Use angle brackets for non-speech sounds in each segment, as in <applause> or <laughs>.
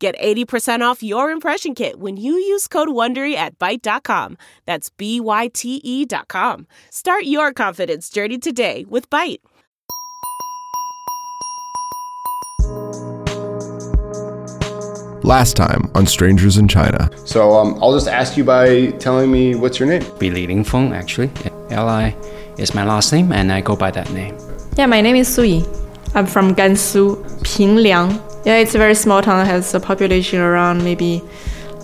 Get 80% off your impression kit when you use code WONDERY at Byte.com. That's B-Y-T-E dot com. Start your confidence journey today with Byte. Last time on Strangers in China. So um, I'll just ask you by telling me what's your name. Bi Li Ling Feng, actually. Li is my last name, and I go by that name. Yeah, my name is Sui. I'm from Gansu, Pingliang. Yeah, it's a very small town. It has a population around maybe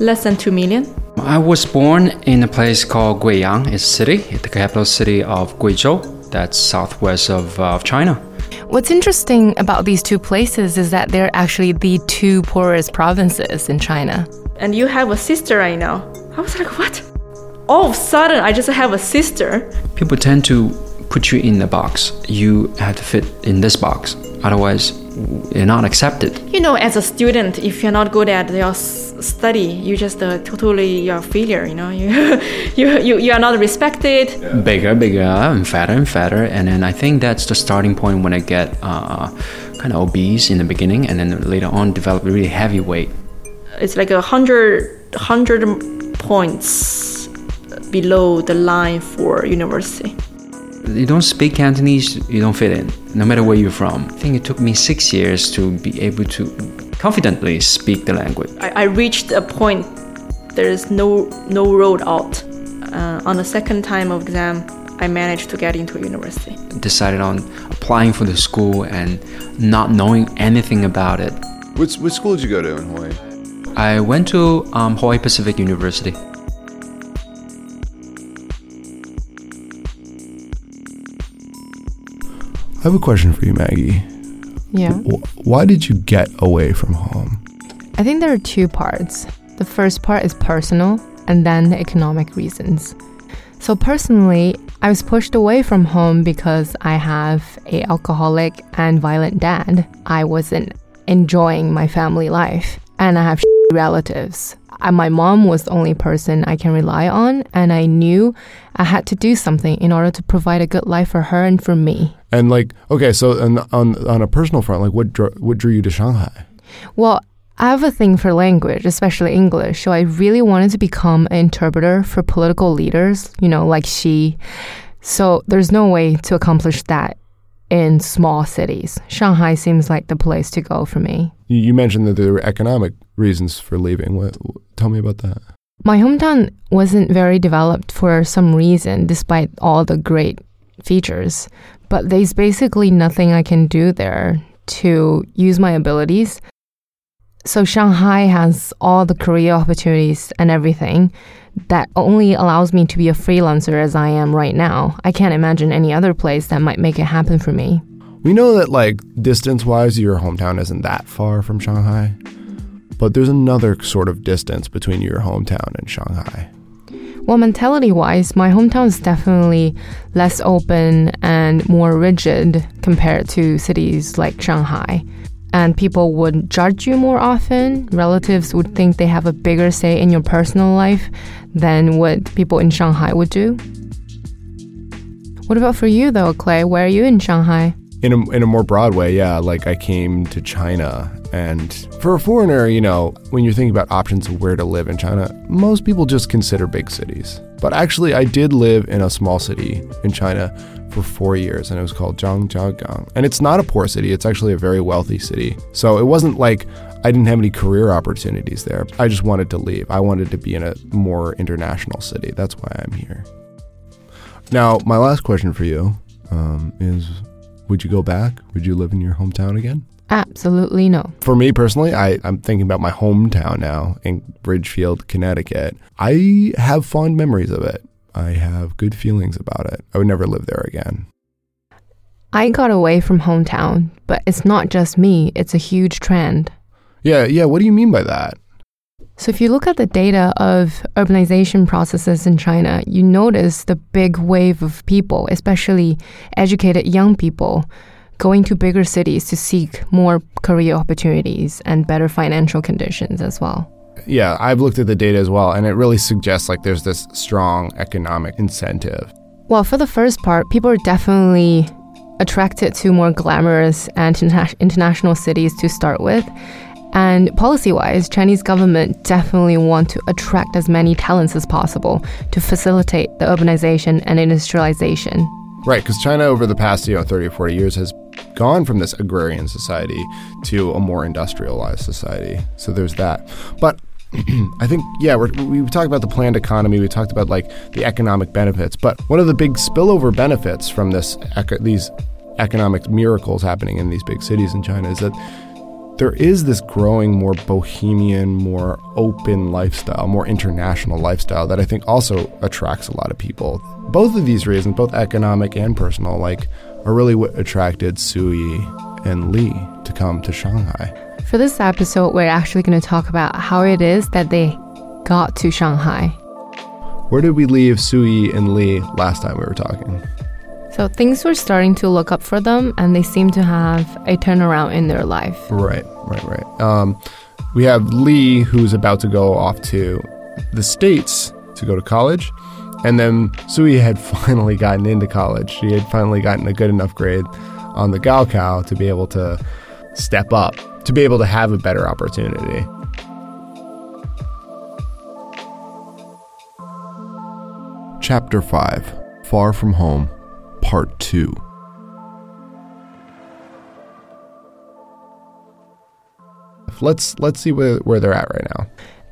less than 2 million. I was born in a place called Guiyang. It's a city, the capital city of Guizhou. That's southwest of, uh, of China. What's interesting about these two places is that they're actually the two poorest provinces in China. And you have a sister right now. I was like, what? All of a sudden, I just have a sister. People tend to put you in the box. You have to fit in this box. Otherwise, you're not accepted. You know, as a student, if you're not good at your study, you just uh, totally you're a failure. You know, <laughs> you you you you are not respected. Yeah. Bigger, bigger, and fatter and fatter, and then I think that's the starting point when I get uh, kind of obese in the beginning, and then later on develop really heavy weight. It's like a hundred hundred points below the line for university you don't speak Cantonese, you don't fit in, no matter where you're from. I think it took me six years to be able to confidently speak the language. I, I reached a point there is no no road out. Uh, on the second time of exam, I managed to get into university. Decided on applying for the school and not knowing anything about it. Which, which school did you go to in Hawaii? I went to um, Hawaii Pacific University. Have a question for you, Maggie. Yeah. Why did you get away from home? I think there are two parts. The first part is personal, and then the economic reasons. So personally, I was pushed away from home because I have a alcoholic and violent dad. I wasn't enjoying my family life, and I have relatives. And my mom was the only person I can rely on, and I knew I had to do something in order to provide a good life for her and for me. And like, okay, so on on, on a personal front, like, what drew, what drew you to Shanghai? Well, I have a thing for language, especially English, so I really wanted to become an interpreter for political leaders, you know, like Xi. So there's no way to accomplish that in small cities. Shanghai seems like the place to go for me. You mentioned that there were economic reasons for leaving. What, tell me about that. My hometown wasn't very developed for some reason, despite all the great features. But there's basically nothing I can do there to use my abilities. So Shanghai has all the career opportunities and everything that only allows me to be a freelancer as I am right now. I can't imagine any other place that might make it happen for me. We know that like distance-wise your hometown isn't that far from Shanghai. But there's another sort of distance between your hometown and Shanghai. Well, mentality wise, my hometown is definitely less open and more rigid compared to cities like Shanghai. And people would judge you more often. Relatives would think they have a bigger say in your personal life than what people in Shanghai would do. What about for you, though, Clay? Where are you in Shanghai? In a, in a more broad way, yeah. Like I came to China and for a foreigner, you know, when you're thinking about options of where to live in China, most people just consider big cities. But actually, I did live in a small city in China for four years, and it was called Zhangjiagang. And it's not a poor city, it's actually a very wealthy city. So it wasn't like I didn't have any career opportunities there. I just wanted to leave. I wanted to be in a more international city. That's why I'm here. Now, my last question for you um, is Would you go back? Would you live in your hometown again? Absolutely no. For me personally, I, I'm thinking about my hometown now in Bridgefield, Connecticut. I have fond memories of it. I have good feelings about it. I would never live there again. I got away from hometown, but it's not just me, it's a huge trend. Yeah, yeah. What do you mean by that? So, if you look at the data of urbanization processes in China, you notice the big wave of people, especially educated young people, going to bigger cities to seek more career opportunities and better financial conditions as well. Yeah, I've looked at the data as well, and it really suggests like there's this strong economic incentive. Well, for the first part, people are definitely attracted to more glamorous and interna- international cities to start with. And policy-wise, Chinese government definitely want to attract as many talents as possible to facilitate the urbanization and industrialization. Right, because China over the past you know 30 or 40 years has gone from this agrarian society to a more industrialized society. So there's that. But <clears throat> I think yeah, we we talked about the planned economy. We talked about like the economic benefits. But one of the big spillover benefits from this these economic miracles happening in these big cities in China is that there is this growing more bohemian, more open lifestyle, more international lifestyle that I think also attracts a lot of people. Both of these reasons, both economic and personal, like are really what attracted Sui and Li to come to Shanghai. For this episode, we're actually going to talk about how it is that they got to Shanghai. Where did we leave Sui and Li last time we were talking? So things were starting to look up for them, and they seem to have a turnaround in their life. Right, right, right. Um, we have Li, who's about to go off to the States to go to college. And then Sui had <laughs> finally gotten into college. She had finally gotten a good enough grade on the Gaokao to be able to step up, to be able to have a better opportunity. Chapter 5 Far From Home, Part 2. Let's let's see where, where they're at right now.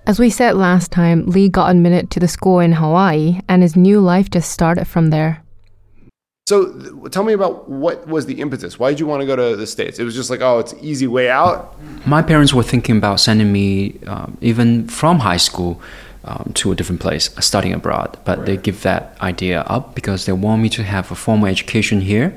As we said last time, Lee got admitted to the school in Hawaii, and his new life just started from there. So th- tell me about what was the impetus? Why did you want to go to the States? It was just like, oh, it's an easy way out. My parents were thinking about sending me, um, even from high school, um, to a different place, studying abroad. But they give that idea up because they want me to have a formal education here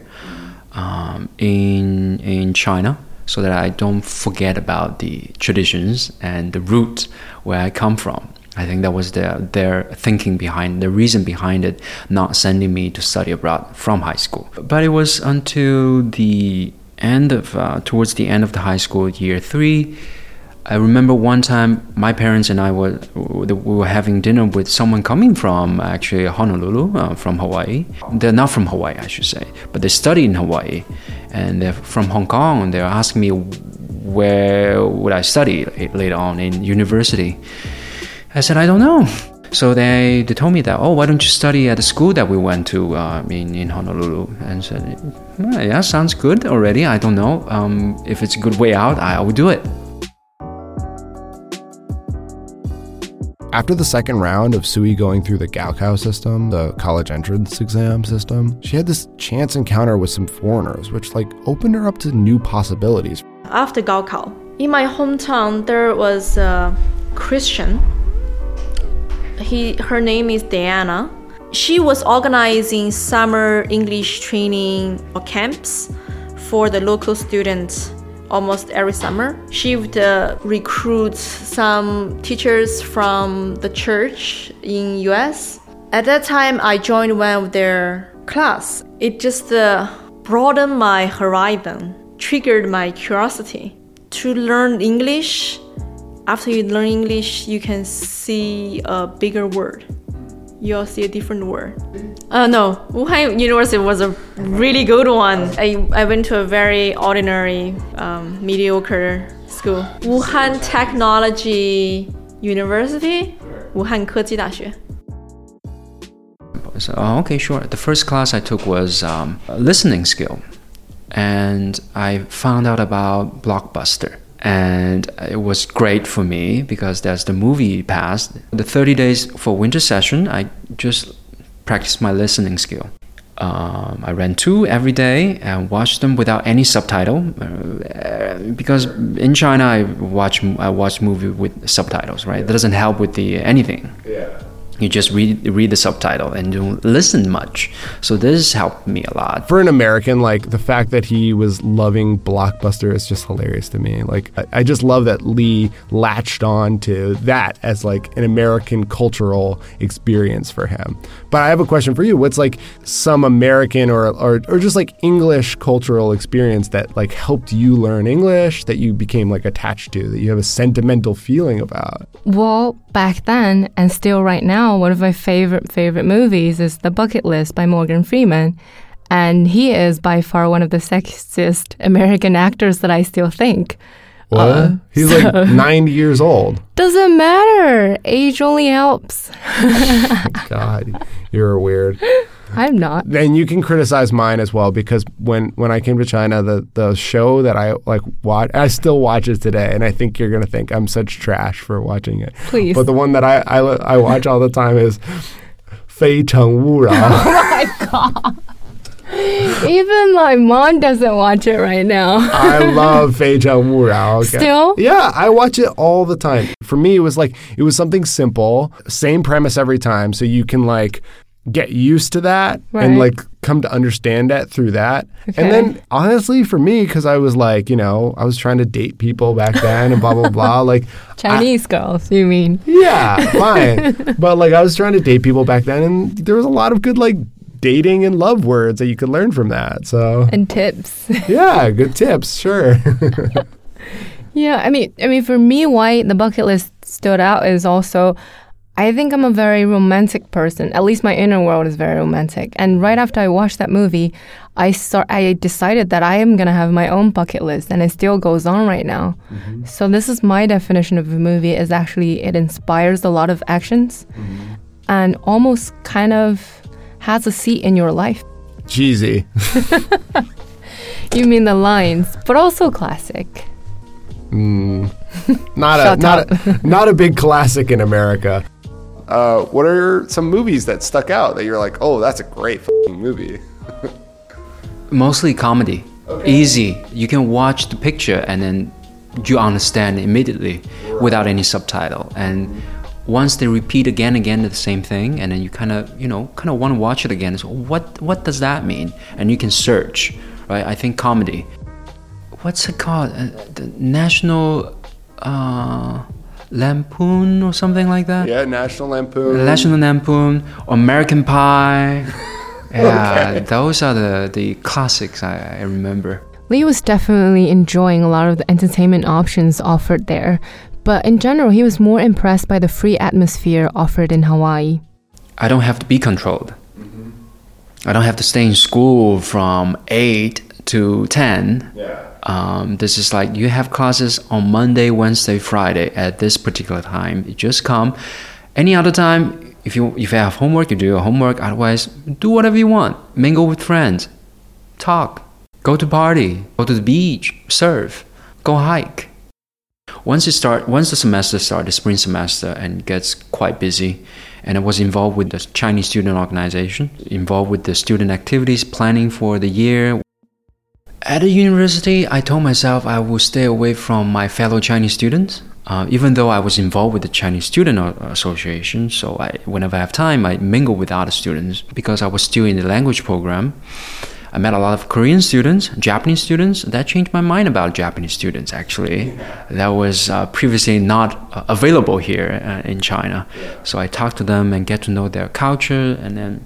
um, in in China, so that I don't forget about the traditions and the root where I come from. I think that was their their thinking behind the reason behind it, not sending me to study abroad from high school. But it was until the end of uh, towards the end of the high school year three. I remember one time my parents and I were we were having dinner with someone coming from actually Honolulu, uh, from Hawaii. They're not from Hawaii, I should say, but they study in Hawaii, and they're from Hong Kong. And they're asking me where would I study later on in university. I said I don't know. So they, they told me that oh why don't you study at the school that we went to uh, in in Honolulu and said yeah sounds good already I don't know um, if it's a good way out I will do it. After the second round of Sui going through the Gaokao system, the college entrance exam system, she had this chance encounter with some foreigners, which like opened her up to new possibilities. After Gaokao, in my hometown, there was a Christian. He, her name is Diana. She was organizing summer English training camps for the local students almost every summer. She would uh, recruit some teachers from the church in US. At that time, I joined one of their class. It just uh, broadened my horizon, triggered my curiosity to learn English. After you learn English, you can see a bigger world You'll see a different world. Uh, no, Wuhan University was a really good one. I, I went to a very ordinary, um, mediocre school. Wuhan Technology University, Wuhan 科技大学. So, oh, okay, sure. The first class I took was um, a listening skill, and I found out about Blockbuster. and it was great for me because there's the movie pass. The 30 days for winter session, I just practiced my listening skill. Um, I ran two every day and watched them without any subtitle uh, because in China I watch I watch movie with subtitles right. That doesn't help with the anything. Yeah. You just read read the subtitle and don't listen much. So this helped me a lot. For an American, like the fact that he was loving Blockbuster is just hilarious to me. Like I, I just love that Lee latched on to that as like an American cultural experience for him. But I have a question for you. What's like some American or, or or just like English cultural experience that like helped you learn English that you became like attached to, that you have a sentimental feeling about? Well, back then and still right now, one of my favorite favorite movies is The Bucket List by Morgan Freeman. And he is by far one of the sexiest <laughs> American actors that I still think. What? Uh, He's so like 90 years old. Doesn't matter. Age only helps. <laughs> God, you're weird. I'm not. And you can criticize mine as well because when, when I came to China, the, the show that I like watch, I still watch it today, and I think you're gonna think I'm such trash for watching it. Please. But the one that I I, I watch all the time is Fei Cheng Wu <laughs> oh my god. <laughs> Even my mom doesn't watch it right now. I <laughs> love Fei Cheng Wu Rao. Okay. Still? Yeah, I watch it all the time. For me, it was like, it was something simple, same premise every time. So you can like get used to that right. and like come to understand that through that. Okay. And then honestly for me cuz I was like, you know, I was trying to date people back <laughs> then and blah blah blah like Chinese I, girls, you mean. Yeah, fine. but like I was trying to date people back then and there was a lot of good like dating and love words that you could learn from that. So And tips. <laughs> yeah, good tips, sure. <laughs> Yeah, I mean, I mean, for me, why the bucket list stood out is also, I think I'm a very romantic person. At least my inner world is very romantic. And right after I watched that movie, I start. I decided that I am gonna have my own bucket list, and it still goes on right now. Mm-hmm. So this is my definition of a movie: is actually it inspires a lot of actions, mm-hmm. and almost kind of has a seat in your life. Cheesy. <laughs> You mean the lines, but also classic. Mm, not a not a, <laughs> not a big classic in America. Uh, what are some movies that stuck out that you're like, oh, that's a great fing movie? <laughs> Mostly comedy. Easy. You can watch the picture and then you understand immediately without any subtitle. And once they repeat again and again the same thing, and then you kind of you know kind of want to watch it again. So what what does that mean? And you can search, right? I think comedy. What's it called? Uh, the National uh, Lampoon or something like that. Yeah, National Lampoon. National Lampoon, American Pie. <laughs> Yeah, those are the, the classics I, I remember. Lee was definitely enjoying a lot of the entertainment options offered there, but in general, he was more impressed by the free atmosphere offered in Hawaii. I don't have to be controlled. I don't have to stay in school from 8 to 10. Yeah. Um, this is like you have classes on Monday, Wednesday, Friday at this particular time. You just come. Any other time, if you if you have homework, you do your homework. Otherwise, do whatever you want. Mingle with friends, talk, go to party, go to the beach, surf, go hike. Once start, once the semester starts, the spring semester, and gets quite busy, and I was involved with the Chinese student organization, involved with the student activities, planning for the year, at the university, I told myself I would stay away from my fellow Chinese students, uh, even though I was involved with the Chinese Student Association. So I, whenever I have time, I mingle with other students because I was still in the language program. I met a lot of Korean students, Japanese students. That changed my mind about Japanese students. Actually, that was uh, previously not uh, available here uh, in China. So I talked to them and get to know their culture, and then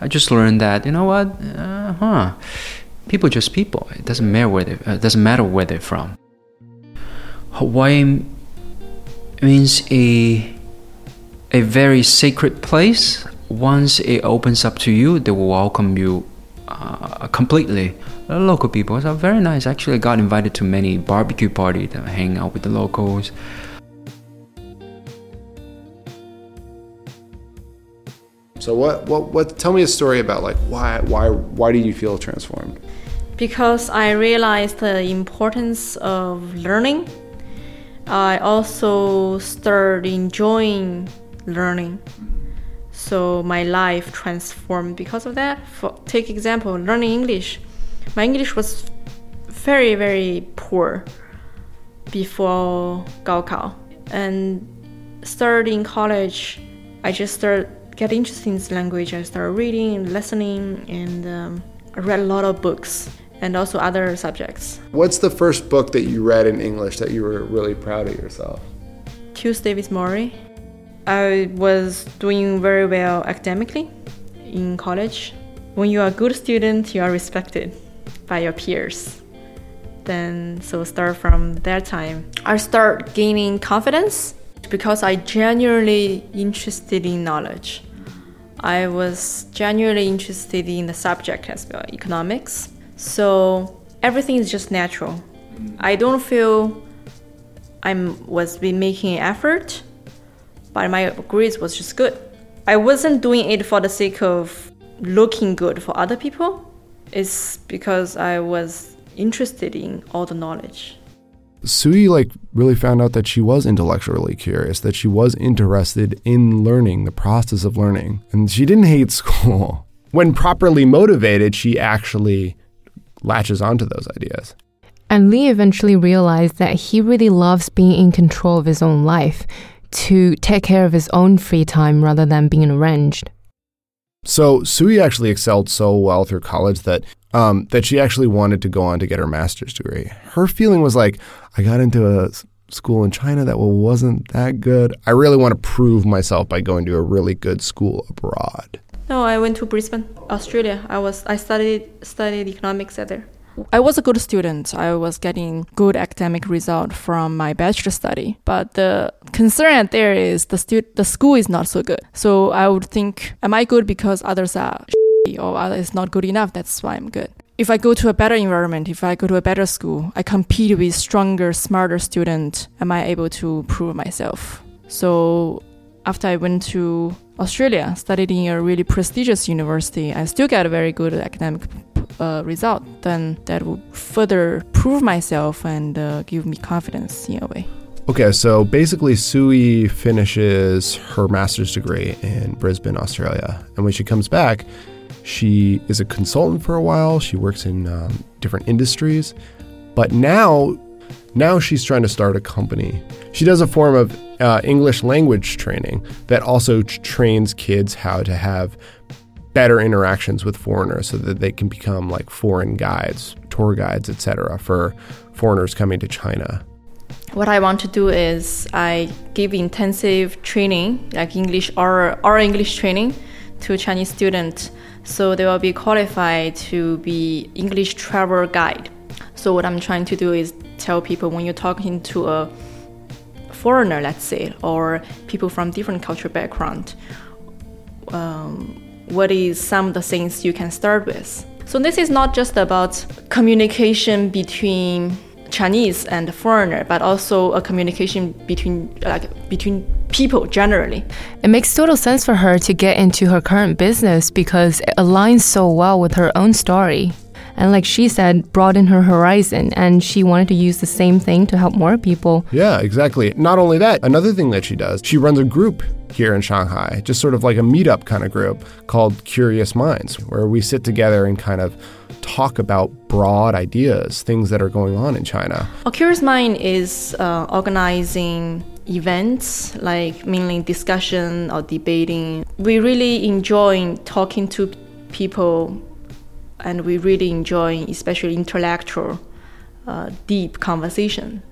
I just learned that you know what, uh, huh people just people. It doesn't matter where they uh, doesn't matter where they're from. Hawaii means a a very sacred place. Once it opens up to you, they will welcome you uh, completely. The local people are very nice. Actually, I got invited to many barbecue parties to hang out with the locals. So what, what, what? Tell me a story about like why, why, why did you feel transformed? because I realized the importance of learning. I also started enjoying learning. So my life transformed because of that. For, take example, learning English. My English was very very poor before Gaokao, and starting college, I just started get interested in this language. I started reading, and listening, and um, I read a lot of books and also other subjects. What's the first book that you read in English that you were really proud of yourself? Tuesday with Morrie. I was doing very well academically in college. When you are a good student, you are respected by your peers. Then, so start from that time, I start gaining confidence because I genuinely interested in knowledge. I was genuinely interested in the subject as well, economics. So everything is just natural. I don't feel I was making an effort, but my grades was just good. I wasn't doing it for the sake of looking good for other people. It's because I was interested in all the knowledge. Sui like really found out that she was intellectually curious, that she was interested in learning, the process of learning, and she didn't hate <laughs> school. When properly motivated, she actually latches onto those ideas. And Lee eventually realized that he really loves being in control of his own life, to take care of his own free time rather than being arranged. So Sui actually excelled so well through college that um, that she actually wanted to go on to get her master's degree. Her feeling was like, I got into a school in China that wasn't that good. I really want to prove myself by going to a really good school abroad. No, I went to Brisbane, Australia. I was I studied studied economics there. I was a good student. I was getting good academic result from my bachelor study. But the concern there is the stu- the school is not so good. So I would think, am I good because others are or others not good enough? That's why I'm good. If I go to a better environment, if I go to a better school, I compete with stronger, smarter student. Am I able to prove myself? So after I went to Australia, studied in a really prestigious university, I still got a very good academic uh, result, then that will further prove myself and uh, give me confidence in a way. Okay, so basically, Sui finishes her master's degree in Brisbane, Australia. And when she comes back, she is a consultant for a while. She works in um, different industries. But now, now she's trying to start a company. She does a form of uh, English language training that also trains kids how to have better interactions with foreigners so that they can become like foreign guides, tour guides, etc. for foreigners coming to China. What I want to do is I give intensive training, like English or or English training to Chinese students so they will be qualified to be English travel guide. So what I'm trying to do is tell people when you're talking to a foreigner, let's say, or people from different cultural background, um, what is some of the things you can start with. So this is not just about communication between Chinese and foreigner, but also a communication between like between people generally. It makes total sense for her to get into her current business because it aligns so well with her own story. And like she said, broaden her horizon, and she wanted to use the same thing to help more people. Yeah, exactly. Not only that, another thing that she does, she runs a group here in Shanghai, just sort of like a meetup kind of group called Curious Minds, where we sit together and kind of talk about broad ideas, things that are going on in China. A Curious Mind is uh, organizing events like mainly discussion or debating. We really enjoy talking to people and we really enjoy especially intellectual, uh, deep conversation.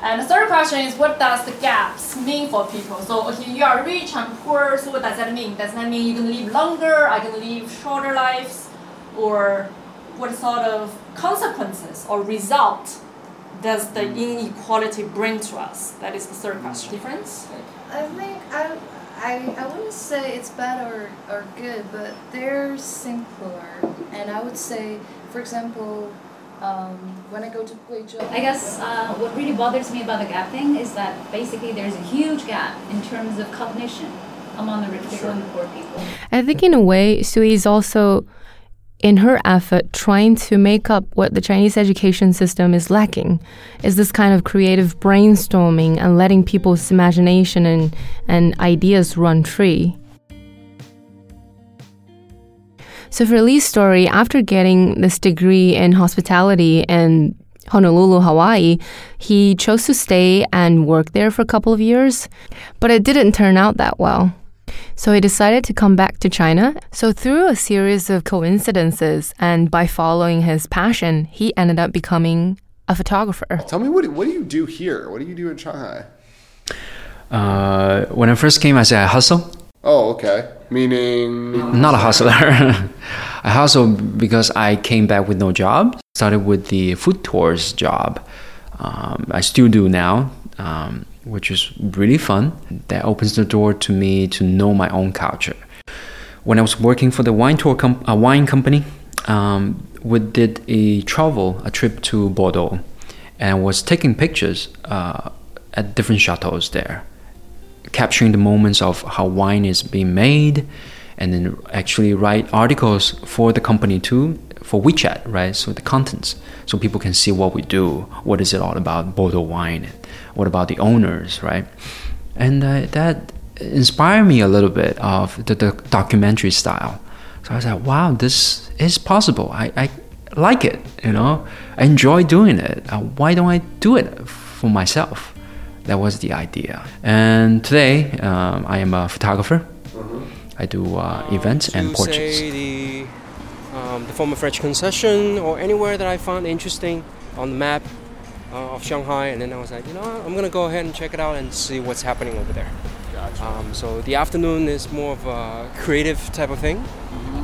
And the third question is, what does the gaps mean for people? So okay, you are rich and poor, so what does that mean? Does that mean you can live longer, I can live shorter lives? Or what sort of consequences or result does the inequality bring to us? That is the third question. Difference? I think I, I, I wouldn't say it's bad or, or good, but they're simpler. And I would say, for example, um, when I go to Guizhou. I guess uh, what really bothers me about the gap thing is that basically there's a huge gap in terms of cognition among the rich people and the poor people. I think in a way, Sui is also in her effort trying to make up what the Chinese education system is lacking is this kind of creative brainstorming and letting people's imagination and, and ideas run free. So for Lee's story, after getting this degree in hospitality and Honolulu, Hawaii, he chose to stay and work there for a couple of years, but it didn't turn out that well. So he decided to come back to China. So, through a series of coincidences and by following his passion, he ended up becoming a photographer. Tell me what what do you do here? What do you do in Shanghai? Uh, when I first came, I said I hustle. Oh, okay. Meaning Not a hustler. <laughs> I hustle because I came back with no job. Started with the food tours job. Um, I still do now, um, which is really fun. That opens the door to me to know my own culture. When I was working for the wine tour com- a wine company, um, we did a travel, a trip to Bordeaux, and was taking pictures uh, at different chateaus there capturing the moments of how wine is being made and then actually write articles for the company too for WeChat, right? So the contents, so people can see what we do, what is it all about, Bordeaux wine, what about the owners, right? And uh, that inspired me a little bit of the, the, documentary style. So I was like, wow, this is possible. I, I like it, you know, I enjoy doing it. Uh, why don't I do it for myself? That was the idea. And today, um, I am a photographer. I do uh, events and portraits. the, um, the former French concession or anywhere that I found interesting on the map uh, of Shanghai, and then I was like, you know, what, I'm gonna go ahead and check it out and see what's happening over there. Um, so the afternoon is more of a creative type of thing.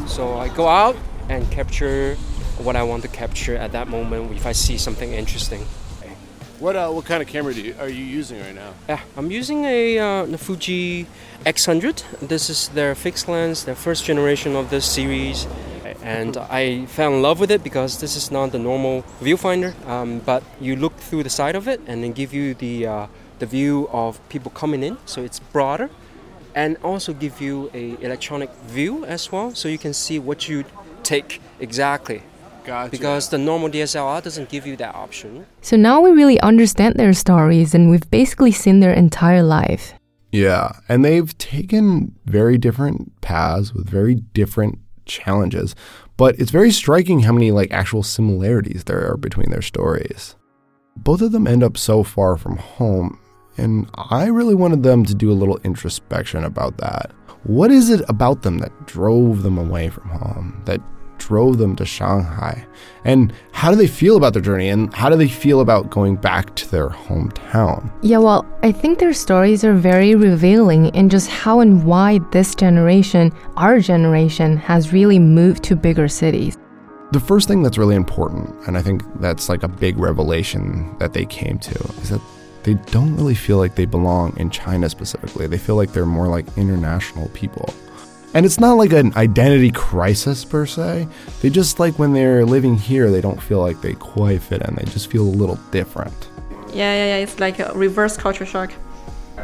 So I go out and capture what I want to capture at that moment if I see something interesting. what uh, what kind of camera do you, are you using right now? Yeah, I'm using a uh, Fuji X100. This is their fixed lens, their first generation of this series, and I fell in love with it because this is not the normal viewfinder, um, but you look through the side of it and then give you the uh, the view of people coming in, so it's broader, and also give you a electronic view as well, so you can see what you take exactly. Gotcha. Because the normal DSLR doesn't give you that option. So now we really understand their stories and we've basically seen their entire life. Yeah, and they've taken very different paths with very different challenges, but it's very striking how many like actual similarities there are between their stories. Both of them end up so far from home, and I really wanted them to do a little introspection about that. What is it about them that drove them away from home, that drove them to Shanghai? And how do they feel about their journey? And how do they feel about going back to their hometown? Yeah, well, I think their stories are very revealing in just how and why this generation, our generation, has really moved to bigger cities. The first thing that's really important, and I think that's like a big revelation that they came to, is that they don't really feel like they belong in China specifically. They feel like they're more like international people. And it's not like an identity crisis per se. They just like when they're living here, they don't feel like they quite fit in. They just feel a little different. Yeah, yeah, yeah. It's like a reverse culture shock.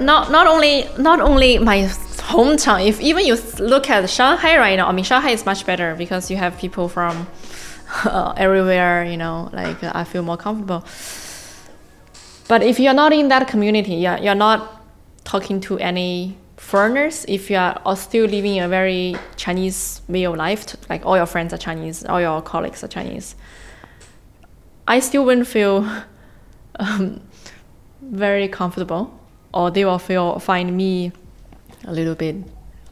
Not not only not only my hometown. If even you look at Shanghai right now, I mean Shanghai is much better because you have people from uh, <laughs> everywhere. You know, like I feel more comfortable. But if you're not in that community, yeah, you're not talking to any foreigners. If you are still living a very Chinese way of life, like all your friends are Chinese, all your colleagues are Chinese, I still wouldn't feel <laughs> um, very comfortable, or they will feel find me a little bit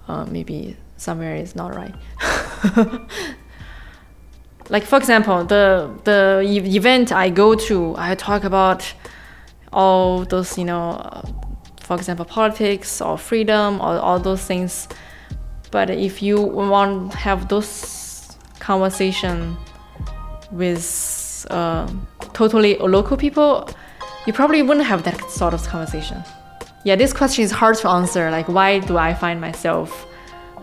uh, maybe somewhere is not right. <laughs> like for example, the the event I go to, I talk about all those you know, for example, politics or freedom or all those things. But if you want to have those conversation with uh, totally local people, you probably wouldn't have that sort of conversation. Yeah, this question is hard to answer. Like, why do I find myself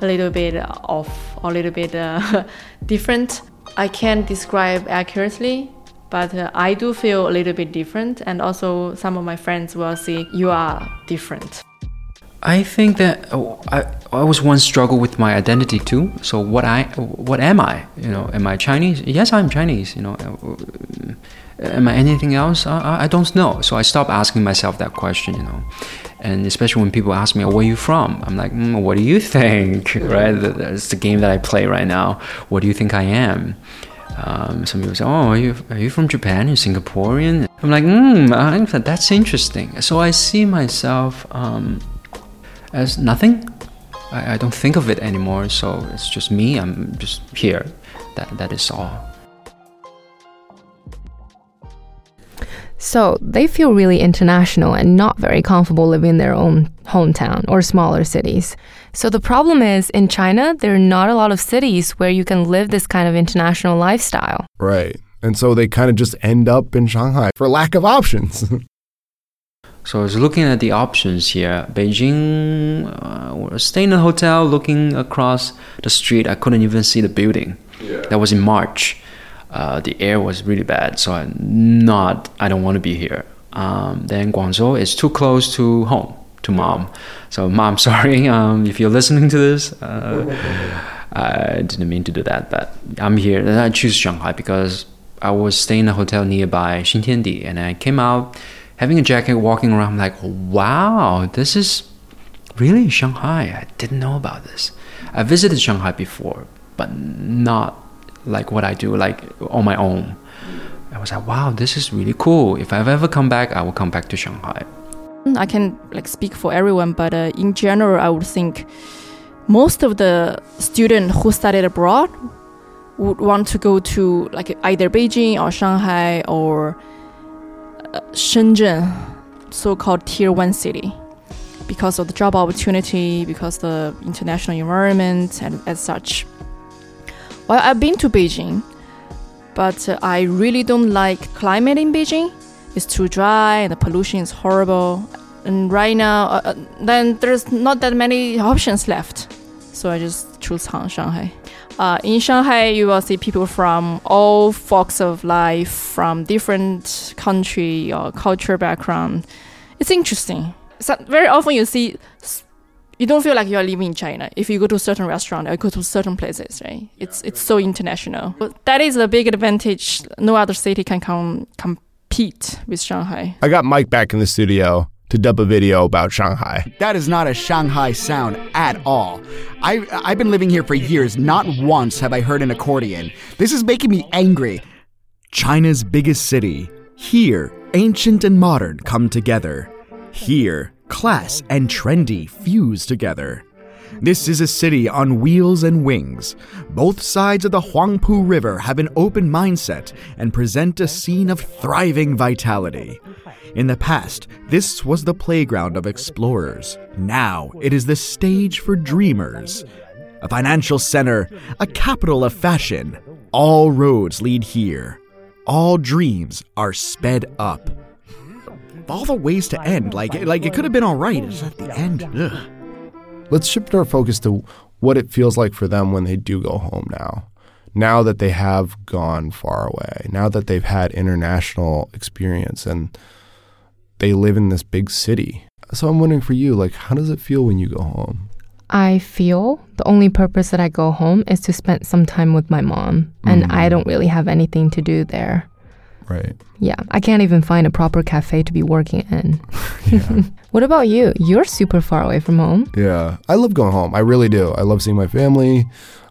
a little bit off a little bit uh, <laughs> different? I can't describe accurately, but uh, I do feel a little bit different. And also, some of my friends will say, You are different. I think that oh, I, I always once struggle with my identity too. So what I what am I? You know, am I Chinese? Yes, I'm Chinese. You know, uh, am I anything else? I, I don't know. So I stopped asking myself that question. You know, and especially when people ask me, oh, "Where are you from?" I'm like, mm, "What do you think?" <laughs> right? That's the game that I play right now. What do you think I am? Um, some people say, "Oh, are you are you from Japan? You're Singaporean?" I'm like, "Hmm, that's interesting." So I see myself um, as nothing. I, I don't think of it anymore. So it's just me. I'm just here. That that is all. So they feel really international and not very comfortable living in their own hometown or smaller cities. So the problem is in China, there are not a lot of cities where you can live this kind of international lifestyle. Right. And so they kind of just end up in Shanghai for lack of options. <laughs> So I was looking at the options here. Beijing, uh, was staying in a hotel, looking across the street. I couldn't even see the building. Yeah. That was in March. Uh, the air was really bad, so I'm not. I don't want to be here. Um, then Guangzhou is too close to home, to mom. So mom, <laughs> sorry um, if you're listening to this. Uh, I didn't mean to do that, but I'm here. And I choose Shanghai because I was staying in a hotel nearby Xintiandi, and I came out having a jacket, walking around. I'm like, wow, this is really Shanghai. I didn't know about this. I visited Shanghai before, but not like what I do, like on my own. I was like, wow, this is really cool. If I've ever come back, I will come back to Shanghai. I can like speak for everyone, but uh, in general, I would think most of the students who studied abroad would want to go to like either Beijing or Shanghai or uh, Shenzhen, so-called tier one city, because of the job opportunity, because the international environment, and as such. Well, I've been to Beijing, but uh, I really don't like climate in Beijing. It's too dry and the pollution is horrible. And right now, uh, uh, then there's not that many options left. So I just choose Han- Shanghai. Uh, in Shanghai, you will see people from all walks of life, from different country or culture background. It's interesting. So very often you see, you don't feel like you are living in China if you go to a certain restaurant or go to certain places, right? It's it's so international. But that is a big advantage. No other city can come. com- compete with Shanghai. I got Mike back in the studio to dub a video about Shanghai. That is not a Shanghai sound at all. I, I've been living here for years. Not once have I heard an accordion. This is making me angry. China's biggest city. Here, ancient and modern come together. Here, class and trendy fuse together. This is a city on wheels and wings. Both sides of the Huangpu River have an open mindset and present a scene of thriving vitality. In the past, this was the playground of explorers. Now, it is the stage for dreamers. A financial center, a capital of fashion. All roads lead here. All dreams are sped up. All the ways to end, like like it could have been all right. It's at the end. Ugh. Let's shift our focus to what it feels like for them when they do go home now. Now that they have gone far away, now that they've had international experience and they live in this big city. So I'm wondering for you, like, how does it feel when you go home? I feel the only purpose that I go home is to spend some time with my mom, and I mm. don't really have anything to do there. Right. Yeah, I can't even find a proper cafe to be working in. <laughs> <laughs> what about you? You're super far away from home. Yeah. I love going home. I really do. I love seeing my family.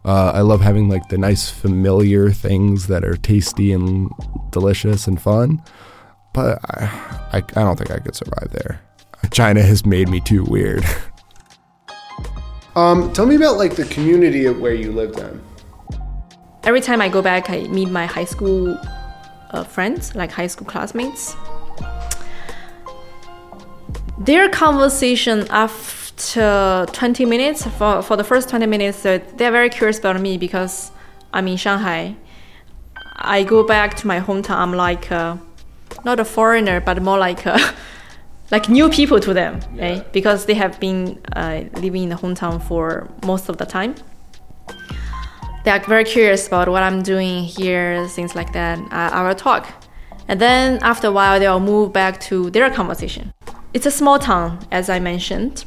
Uh, I love having like the nice familiar things that are tasty and delicious and fun. But I, I, I don't think I could survive there. China has made me too weird. <laughs> Um, tell me about like the community of where you lived in. Every time I go back, I meet my high school uh, friends, like high school classmates. Their conversation after 20 minutes, for, for the first 20 minutes, uh, they're very curious about me because I'm in Shanghai. I go back to my hometown, I'm like uh, not a foreigner, but more like a, <laughs> like new people to them, right? Because they have been uh, living in the hometown for most of the time they are very curious about what I'm doing here, things like that. I, I will talk. And then after a while, they'll move back to their conversation. It's a small town, as I mentioned.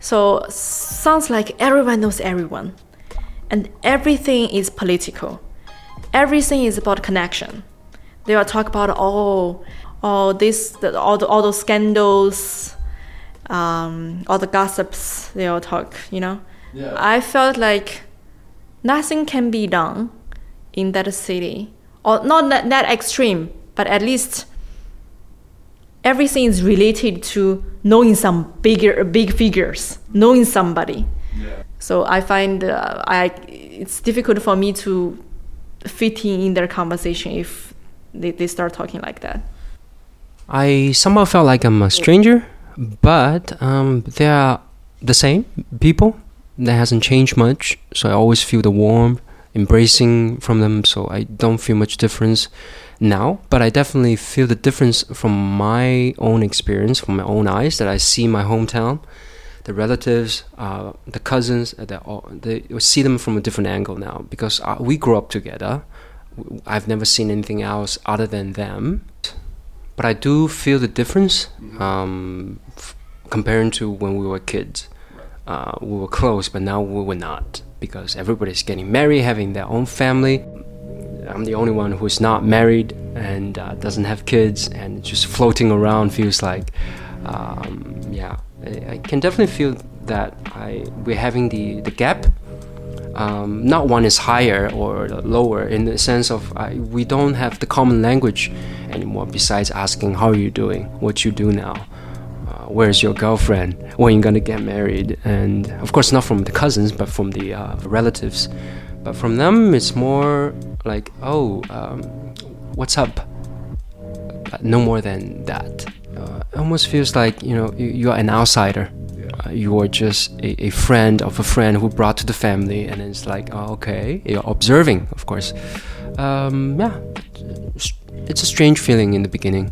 So sounds like everyone knows everyone. And everything is political. Everything is about connection. They will talk about all, all this, the, all, the, all those scandals, um, all the gossips. They all talk, you know. Yeah. I felt like nothing can be done in that city, or not that, that extreme, but at least everything is related to knowing some bigger big figures, knowing somebody. So I find uh, I it's difficult for me to fit in in their conversation if they, they start talking like that. I somehow felt like I'm a stranger, but um, they are the same people. That hasn't changed much, so I always feel the warm embracing from them. So I don't feel much difference now, but I definitely feel the difference from my own experience, from my own eyes, that I see my hometown, the relatives, uh, the cousins, uh, all, they see them from a different angle now because uh, we grew up together. I've never seen anything else other than them but I do feel the difference um, f- comparing to when we were kids. Uh, we were close, but now we were not because everybody's getting married, having their own family. I'm the only one who's not married and uh, doesn't have kids, and just floating around feels like, um, yeah, I, I, can definitely feel that I we're having the the gap. Um, not one is higher or lower in the sense of uh, we don't have the common language anymore besides asking how are you doing what you do now where's your girlfriend? When you're gonna get married? And of course not from the cousins but from the uh, relatives. But from them it's more like oh um, what's up? But no more than that. Uh, almost feels like you know you, are an outsider. Uh, you are just a, a, friend of a friend who brought to the family and it's like oh, okay you're observing of course. Um, yeah it's a strange feeling in the beginning.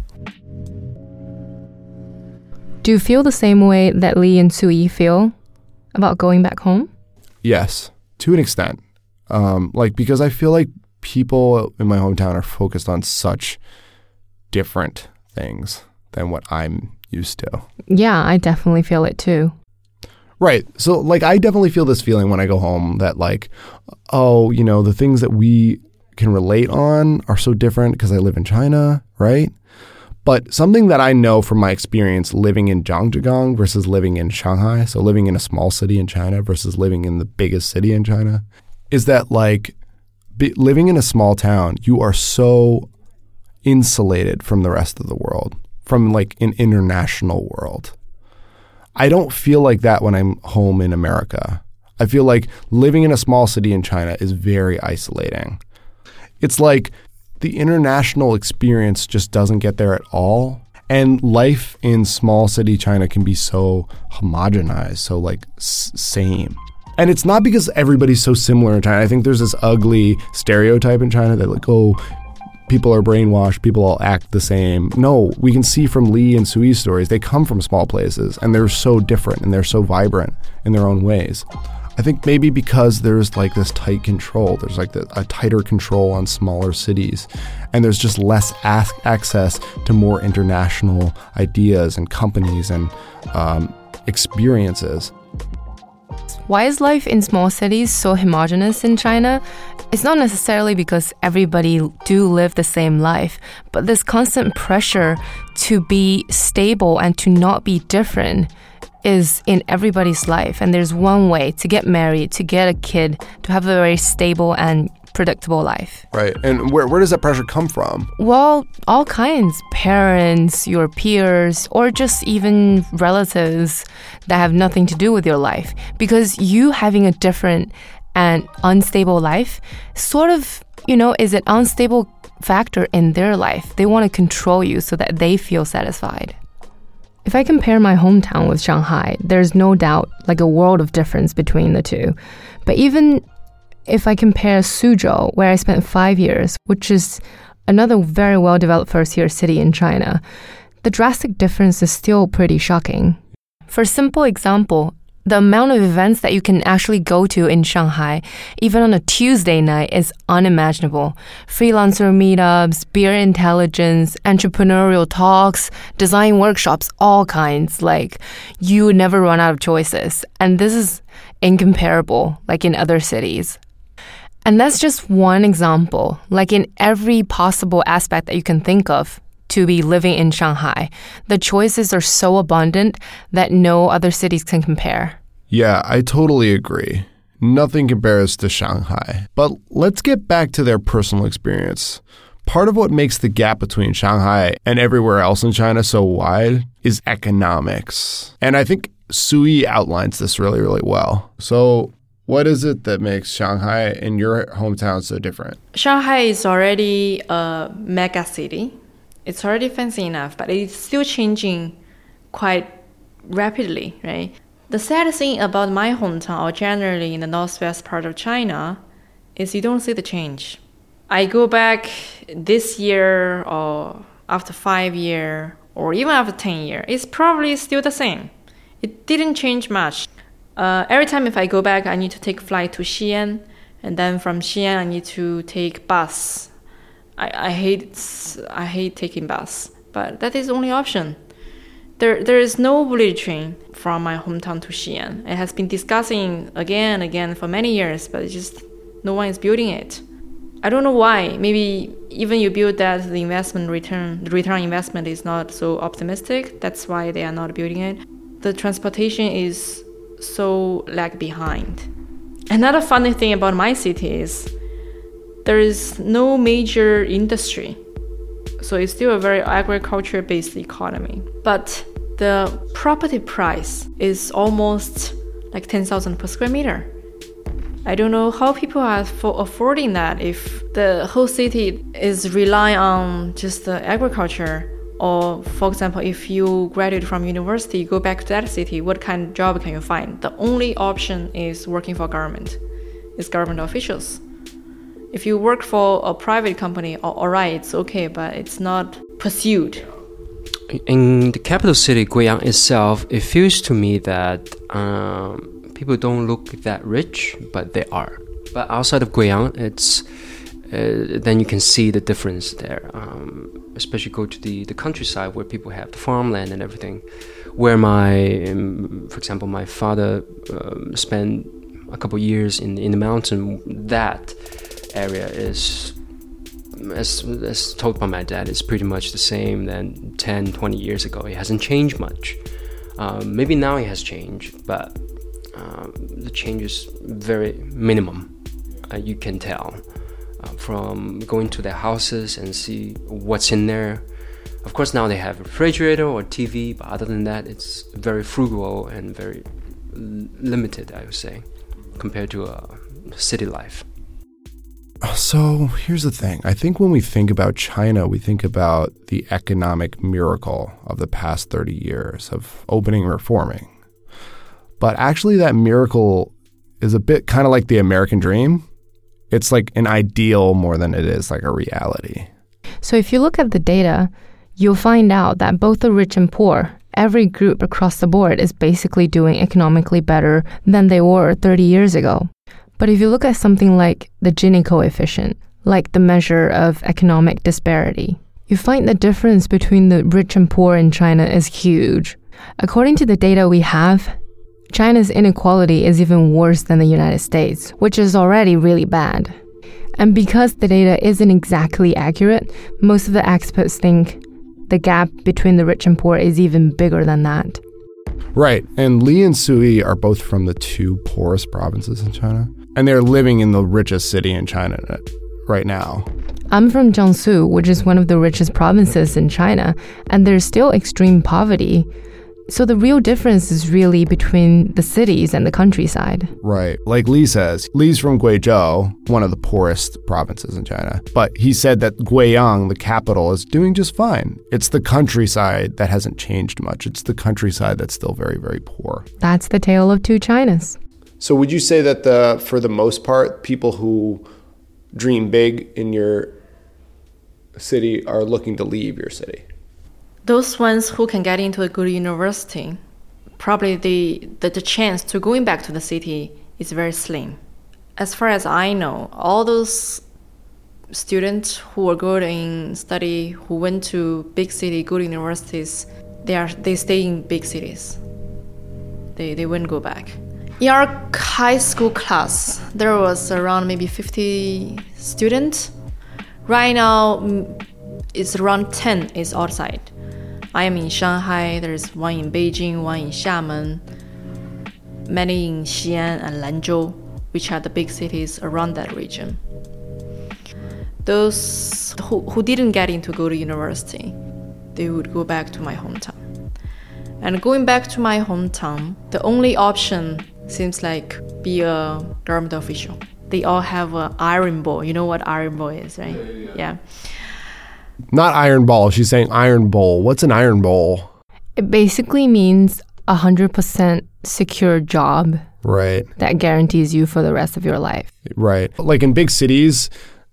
Do you feel the same way that Lee and Sui feel about going back home? Yes, to an extent. Um, like because I feel like people in my hometown are focused on such different things than what I'm used to. Yeah, I definitely feel it too. Right. So like I definitely feel this feeling when I go home that like oh, you know, the things that we can relate on are so different because I live in China, right? But something that I know from my experience living in Zhangjiagang versus living in Shanghai, so living in a small city in China versus living in the biggest city in China, is that like be, living in a small town, you are so insulated from the rest of the world, from like an international world. I don't feel like that when I'm home in America. I feel like living in a small city in China is very isolating. It's like the international experience just doesn't get there at all. And life in small city China can be so homogenized, so like same. And it's not because everybody's so similar in China. I think there's this ugly stereotype in China that like, oh, people are brainwashed, people all act the same. No, we can see from Lee and Sui's stories, they come from small places and they're so different and they're so vibrant in their own ways. I think maybe because there's like this tight control, there's like the, a tighter control on smaller cities, and there's just less access to more international ideas and companies and um, experiences. Why is life in small cities so homogenous in China? It's not necessarily because everybody do live the same life, but this constant pressure to be stable and to not be different is in everybody's life, and there's one way to get married, to get a kid, to have a very stable and predictable life. Right. And where, where does that pressure come from? Well, all kinds parents, your peers, or just even relatives that have nothing to do with your life. Because you having a different and unstable life sort of, you know, is an unstable factor in their life. They want to control you so that they feel satisfied. If I compare my hometown with Shanghai, there's no doubt like a world of difference between the two. But even if I compare Suzhou, where I spent five years, which is another very well developed first tier city in China, the drastic difference is still pretty shocking. For simple example, the amount of events that you can actually go to in Shanghai, even on a Tuesday night, is unimaginable. Freelancer meetups, beer intelligence, entrepreneurial talks, design workshops, all kinds. Like, you would never run out of choices. And this is incomparable, like in other cities. And that's just one example. Like in every possible aspect that you can think of, to be living in Shanghai. The choices are so abundant that no other cities can compare. Yeah, I totally agree. Nothing compares to Shanghai. But let's get back to their personal experience. Part of what makes the gap between Shanghai and everywhere else in China so wide is economics. And I think Sui outlines this really, really well. So, what is it that makes Shanghai and your hometown so different? Shanghai is already a mega city. It's already fancy enough, but it's still changing quite rapidly, right? The sad thing about my hometown, or generally in the northwest part of China, is you don't see the change. I go back this year or after five year or even after 10 year, it's probably still the same. It didn't change much. Uh, every time if I go back, I need to take flight to Xi'an, and then from Xi'an I need to take bus. I, I hate I hate taking bus, but that is the only option. There there is no bullet train from my hometown to Xi'an. It has been discussing again and again for many years, but just no one is building it. I don't know why. Maybe even you build that, the investment return, the return investment is not so optimistic. That's why they are not building it. The transportation is so lag behind. Another funny thing about my city is there is no major industry. So it's still a very agriculture based economy. But the property price is almost like 10,000 per square meter. I don't know how people are for affording that if the whole city is relying on just the agriculture. Or, for example, if you graduate from university, go back to that city, what kind of job can you find? The only option is working for government, is government officials. If you work for a private company, all right, it's okay, but it's not pursued. In the capital city, Guiyang itself, it feels to me that um, people don't look that rich, but they are. But outside of Guiyang, it's uh, then you can see the difference there. Um, especially go to the, the countryside where people have the farmland and everything. Where my, um, for example, my father um, spent a couple years in in the mountain. That area is, as, as told by my dad, is pretty much the same than 10, 20 years ago. It hasn't changed much. Um, maybe now it has changed, but um, the change is very minimum. Uh, you can tell uh, from going to their houses and see what's in there. Of course, now they have a refrigerator or TV, but other than that, it's very frugal and very limited, I would say, compared to a city life. So here's the thing. I think when we think about China, we think about the economic miracle of the past 30 years of opening and reforming. But actually, that miracle is a bit kind of like the American dream. It's like an ideal more than it is like a reality. So if you look at the data, you'll find out that both the rich and poor, every group across the board is basically doing economically better than they were 30 years ago. But if you look at something like the Gini coefficient, like the measure of economic disparity, you find the difference between the rich and poor in China is huge. According to the data we have, China's inequality is even worse than the United States, which is already really bad. And because the data isn't exactly accurate, most of the experts think the gap between the rich and poor is even bigger than that. Right. And Li and Sui are both from the two poorest provinces in China. And they're living in the richest city in China right now. I'm from Jiangsu, which is one of the richest provinces in China, and there's still extreme poverty. So the real difference is really between the cities and the countryside. Right. Like Li says, Li's from Guizhou, one of the poorest provinces in China. But he said that Guiyang, the capital, is doing just fine. It's the countryside that hasn't changed much. It's the countryside that's still very, very poor. That's the tale of two Chinas. So would you say that the for the most part, people who dream big in your city are looking to leave your city? those ones who can get into a good university, probably the, the, the chance to going back to the city is very slim. As far as I know, all those students who are good in study, who went to big city, good universities, they are they stay in big cities. They they wouldn't go back. In our high school class, there was around maybe 50 students. Right now, it's around 10 is outside. I am in Shanghai. There's one in Beijing, one in Xiamen, many in Xi'an and Lanzhou. which are the big cities around that region. Those who, who didn't get into go to university, they would go back to my hometown. And going back to my hometown, the only option seems like be a government official. They all have an iron ball. You know what iron ball is, right? yeah. Not iron ball. She's saying iron bowl. What's an iron bowl? It basically means a 100% secure job Right. that guarantees you for the rest of your life. Right. Like in big cities,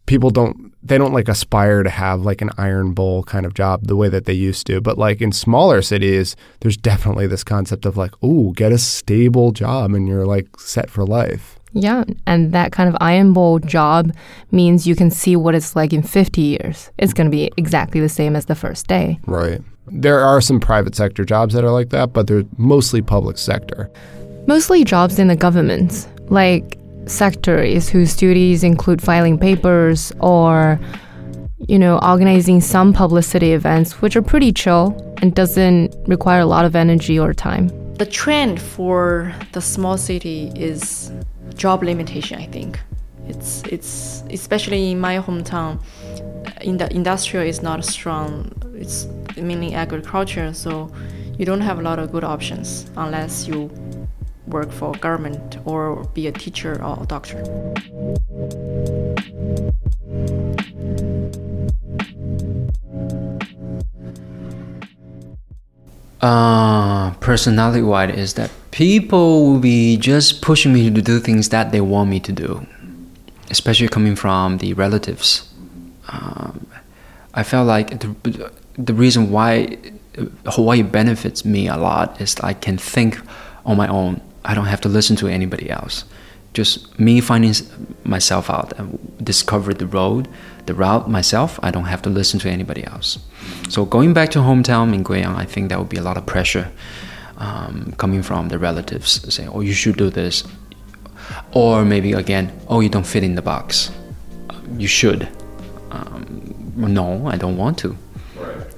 people don't they don't like aspire to have like an iron bowl kind of job the way that they used to. But like in smaller cities, there's definitely this concept of like, "Ooh, get a stable job and you're like set for life." Yeah, and that kind of iron bowl job means you can see what it's like in 50 years. It's going to be exactly the same as the first day. Right. There are some private sector jobs that are like that, but they're mostly public sector. Mostly jobs in the government, like secretaries whose duties include filing papers or you know, organizing some publicity events which are pretty chill and doesn't require a lot of energy or time. The trend for the small city is job limitation, I think. It's it's especially in my hometown, in the industrial is not strong. It's mainly agriculture, so you don't have a lot of good options unless you work for government or be a teacher or a doctor. Uh, personality wise is that people will be just pushing me to do things that they want me to do, especially coming from the relatives. Um, I felt like the, the reason why Hawaii benefits me a lot is I can think on my own. I don't have to listen to anybody else. Just me finding myself out and discover the road, the route myself. I don't have to listen to anybody else. So going back to hometown in Guiyang, I think that would be a lot of pressure um, coming from the relatives saying, "Oh, you should do this," or maybe again, "Oh, you don't fit in the box. You should." Um, no, I don't want to.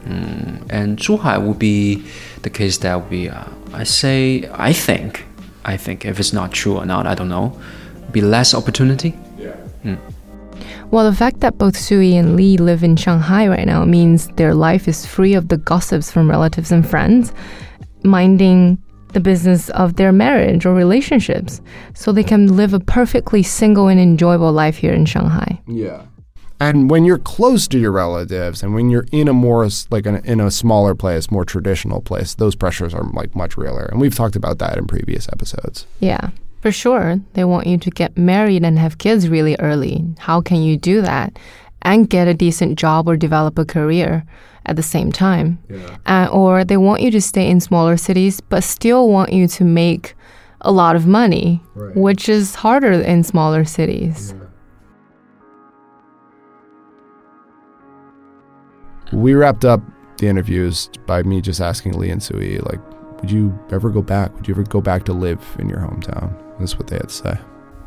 Mm, and Zhuhai would be the case that would be, uh, I say, I think, I think if it's not true or not, I don't know, be less opportunity. Yeah. Mm. Well, the fact that both Sui and Lee live in Shanghai right now means their life is free of the gossips from relatives and friends, minding the business of their marriage or relationships, so they can live a perfectly single and enjoyable life here in Shanghai. Yeah. And when you're close to your relatives and when you're in a more like an, in a smaller place, more traditional place, those pressures are like much realer. And we've talked about that in previous episodes. Yeah, for sure. They want you to get married and have kids really early. How can you do that and get a decent job or develop a career at the same time? Uh, or they want you to stay in smaller cities but still want you to make a lot of money, Right. which is harder in smaller cities. We wrapped up the interviews by me just asking Lee and Sui, like, would you ever go back? Would you ever go back to live in your hometown? That's what they had to say.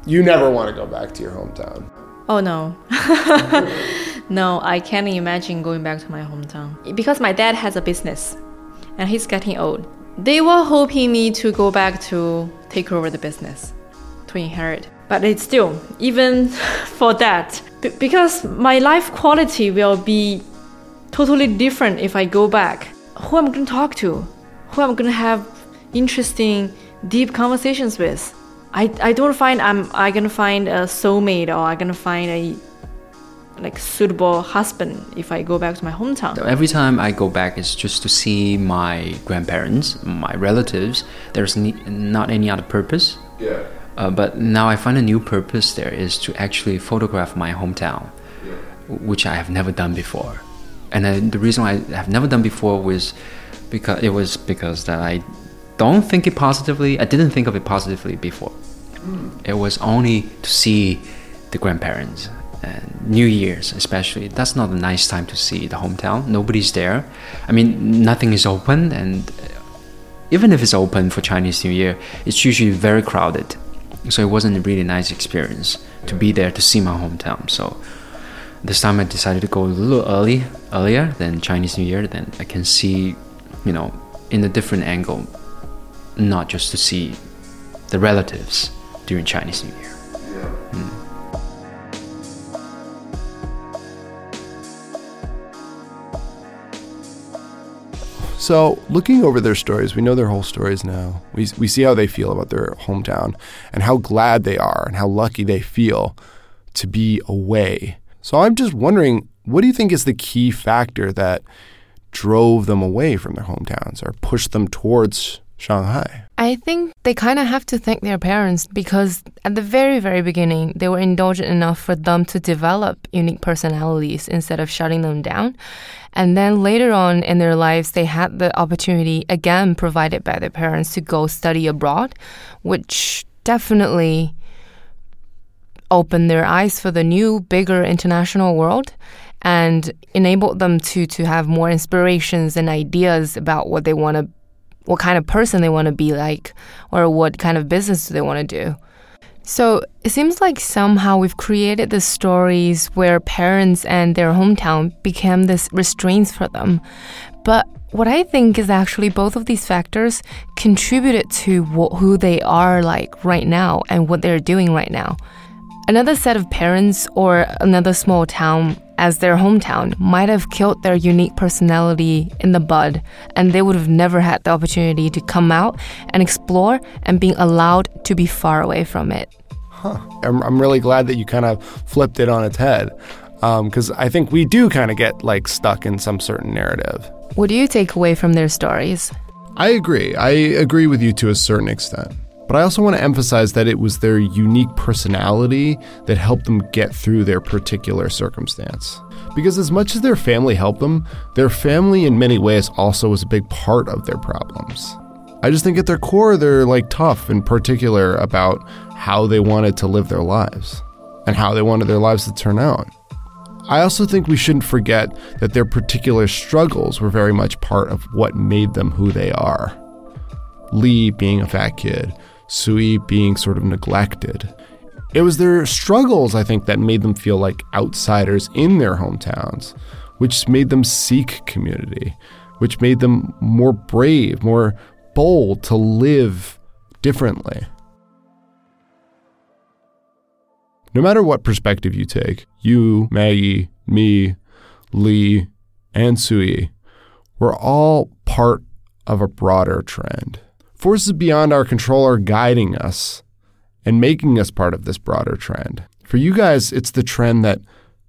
You never want to go back to your hometown. Oh no. <laughs> no, I can't imagine going back to my hometown. Because my dad has a business and he's getting old. They were hoping me to go back to take over the business, to inherit. But it's still, even <laughs> for that, b- because my life quality will be totally different if I go back. Who I'm I going to talk to? Who I'm I going to have interesting, deep conversations with? I, I don't find I'm I gonna find a soulmate or I'm gonna find a like suitable husband if I go back to my hometown. So every time I go back, it's just to see my grandparents, my relatives. There's ne- not any other purpose. Yeah. Uh, but now I find a new purpose there is to actually photograph my hometown, which I have never done before. And then the reason I have never done before was because it was because that I don't think it positively. I didn't think of it positively before. Mm. It was only to see the grandparents and New Year's, especially. That's not a nice time to see the hometown. Nobody's there. I mean, nothing is open, and uh, even if it's open for Chinese New Year, it's usually very crowded. So it wasn't a really nice experience to be there to see my hometown. So this time I decided to go a little early, earlier than Chinese New Year. Then I can see, you know, in a different angle, not just to see the relatives during Chinese New Year. Yeah. Mm. So, looking over their stories, we know their whole stories now. We, we see how they feel about their hometown and how glad they are and how lucky they feel to be away so, I'm just wondering what do you think is the key factor that drove them away from their hometowns or pushed them towards Shanghai? I think they kind of have to thank their parents because at the very, very beginning, they were indulgent enough for them to develop unique personalities instead of shutting them down. And then later on in their lives, they had the opportunity, again, provided by their parents, to go study abroad, which definitely opened their eyes for the new, bigger international world and enabled them to to have more inspirations and ideas about what they want to what kind of person they want to be like or what kind of business they want to do. So it seems like somehow we've created the stories where parents and their hometown became this restraints for them. But what I think is actually both of these factors contributed to who they are like right now and what they're doing right now. Another set of parents or another small town as their hometown might have killed their unique personality in the bud, and they would have never had the opportunity to come out and explore and being allowed to be far away from it. Huh. I'm, I'm really glad that you kind of flipped it on its head because um, I think we do kind of get like stuck in some certain narrative. What do you take away from their stories? I agree. I agree with you to a certain extent. But I also want to emphasize that it was their unique personality that helped them get through their particular circumstance. Because as much as their family helped them, their family in many ways also was a big part of their problems. I just think at their core, they're like tough in particular about how they wanted to live their lives and how they wanted their lives to turn out. I also think we shouldn't forget that their particular struggles were very much part of what made them who they are. Lee being a fat kid, Sui being sort of neglected. It was their struggles, I think, that made them feel like outsiders in their hometowns, which made them seek community, which made them more brave, more bold to live differently. No matter what perspective you take, you, Maggie, me, Lee, and Sui, we're all part of a broader trend. Forces beyond our control are guiding us and making us part of this broader trend. For you guys, it's the trend that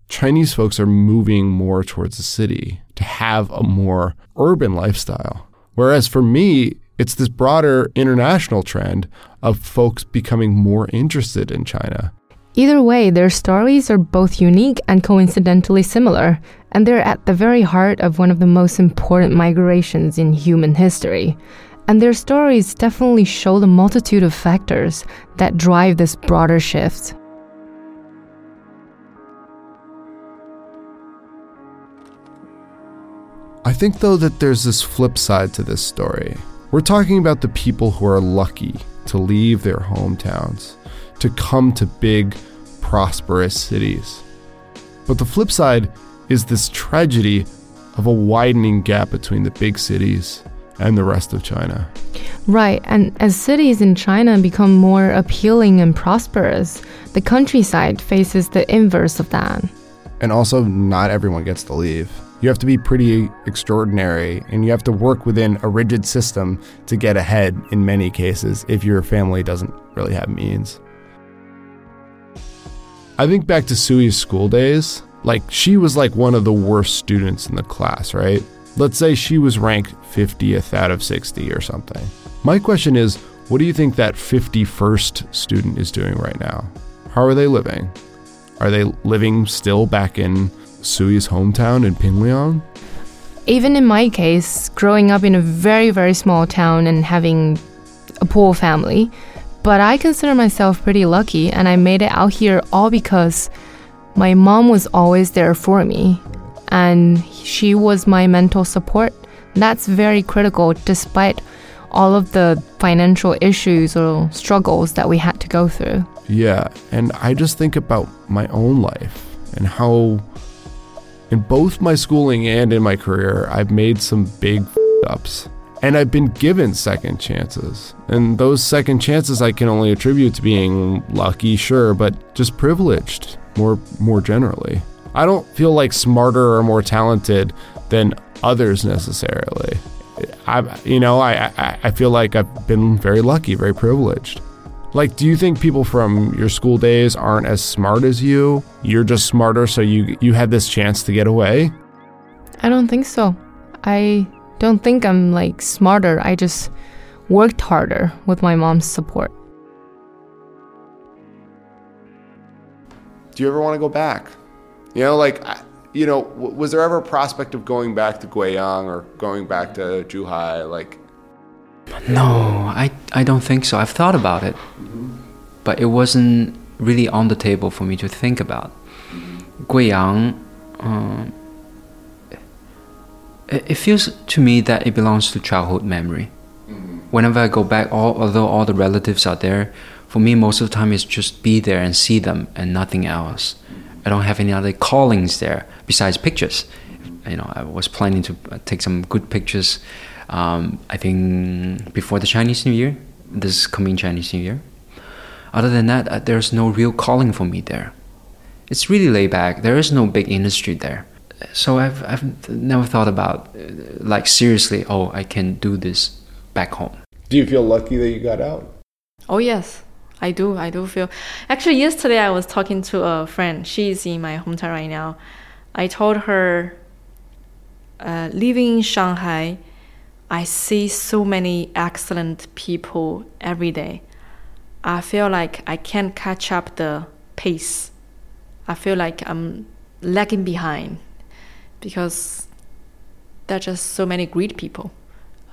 Chinese folks are moving more towards the city to have a more urban lifestyle. Whereas for me, it's this broader international trend of folks becoming more interested in China. Either way, their stories are both unique and coincidentally similar, and they're at the very heart of one of the most important migrations in human history. And their stories definitely show the multitude of factors that drive this broader shift. I think, though, that there's this flip side to this story. We're talking about the people who are lucky to leave their hometowns, to come to big, prosperous cities. But the flip side is this tragedy of a widening gap between the big cities and the rest of China. Right, and as cities in China become more appealing and prosperous, the countryside faces the inverse of that. And also, not everyone gets to leave. You have to be pretty extraordinary and you have to work within a rigid system to get ahead in many cases if your family doesn't really have means. I think back to Sui's school days. Like, she was like one of the worst students in the class, right? Let's say she was ranked 50th out of 60 or something. My question is what do you think that 51st student is doing right now? How are they living? Are they living still back in Sui's hometown in Pingliang? Even in my case, growing up in a very, very small town and having a poor family, but I consider myself pretty lucky and I made it out here all because my mom was always there for me and she was my mental support. That's very critical despite all of the financial issues or struggles that we had to go through. Yeah, and I just think about my own life and how in both my schooling and in my career, I've made some big <laughs> ups. And I've been given second chances. And those second chances I can only attribute to being lucky, sure, but just privileged more more generally. I don't feel like smarter or more talented than others necessarily. I, you know, I, I, I feel like I've been very lucky, very privileged. Like, do you think people from your school days aren't as smart as you? You're just smarter, so you you had this chance to get away. I don't think so. I don't think I'm like smarter. I just worked harder with my mom's support. Do you ever want to go back? You know, like, you know, was there ever a prospect of going back to Guiyang or going back to Zhuhai? Like, No, I, I don't think so. I've thought about it, but it wasn't really on the table for me to think about. Guiyang, um, it, it feels to me that it belongs to childhood memory. Whenever I go back, all, although all the relatives are there, for me most of the time it's just be there and see them and nothing else. I don't have any other callings there besides pictures. You know, I was planning to uh, take some good pictures. Um, I think before the Chinese New Year, this coming Chinese New Year. Other than that, uh, there's no real calling for me there. It's really laid back. There is no big industry there. So I've, I've never thought about, uh, like, seriously, oh, I can do this back home. do you feel lucky that you got out? Oh yes, I do. I do feel. Actually, yesterday I was talking to a friend. She's in my hometown right now. I told her, uh, living in Shanghai, I see so many excellent people every day. I feel like I can't catch up the pace. I feel like I'm lagging behind because there are just so many great people,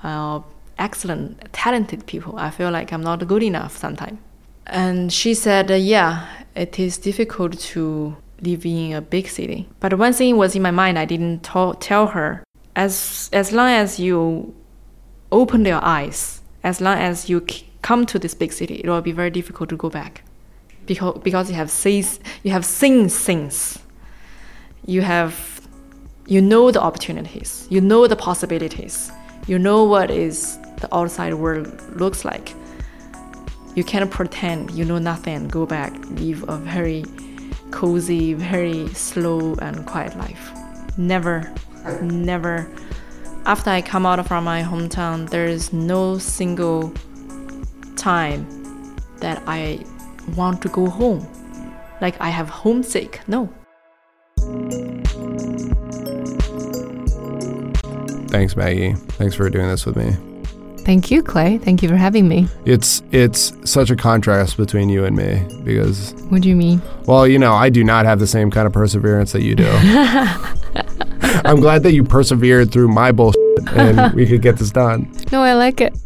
uh, excellent, talented people. I feel like I'm not good enough sometimes. And she said, uh, yeah, it is difficult to live in a big city. But one thing was in my mind, I didn't to- tell her. As, as long as you open your eyes, as long as you c- come to this big city, it will be very difficult to go back. Because, because you have sees, you have seen things. You have you know the opportunities, you know the possibilities, you know what is the outside world looks like. You cannot pretend you know nothing go back, live a very cozy, very slow and quiet life. Never, never. After I come out from my hometown, there is no single time that I want to go home. Like I have homesick. No. Thanks, Maggie. Thanks for doing this with me. Thank you, Clay. Thank you for having me. It's it's such a contrast between you and me because What do you mean? well, you know, I do not have the same kind of perseverance that you do. <laughs> I'm glad that you persevered through my bullshit and we could get this done. No, I like it.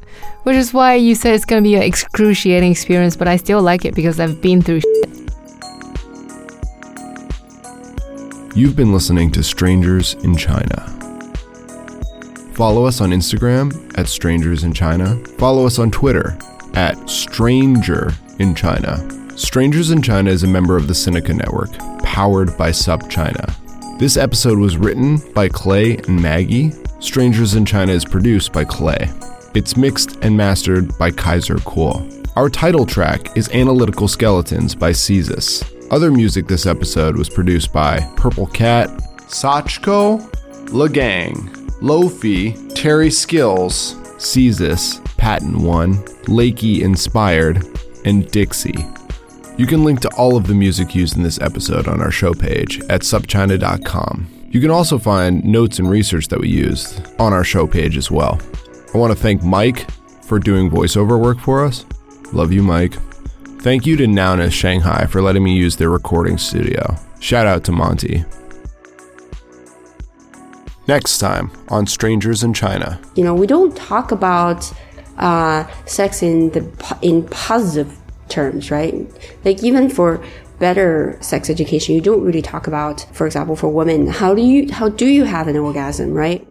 Which is why you said it's gonna be an excruciating experience, but I still like it because I've been through shit. You've been listening to Strangers in China. Follow us on Instagram at Strangers in China. Follow us on Twitter at Stranger in China. Strangers in China is a member of the Sinica Network, powered by SupChina. This episode was written by Clay and Maggie. Strangers in China is produced by Clay. It's mixed and mastered by Kaiser Kuo. Our title track is Analytical Skeletons by Caesar. Other music this episode was produced by Purple Cat, Sachko, Lagang, Lofi, Terry Skills, Cezus, Patent One, Lakey Inspired, and Dixie. You can link to all of the music used in this episode on our show page at supchina.com. You can also find notes and research that we used on our show page as well. I want to thank Mike for doing voiceover work for us. Love you, Mike. Thank you to Nowness Shanghai for letting me use their recording studio. Shout out to Monty. Next time on Strangers in China. You know, we don't talk about uh, sex in the in positive terms, right? Like even for better sex education, you don't really talk about, for example, for women, how do you how do you have an orgasm, right?